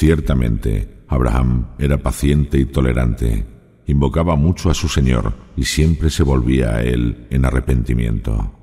Ciertamente, Abraham era paciente y tolerante, invocaba mucho a su Señor y siempre se volvía a él en arrepentimiento.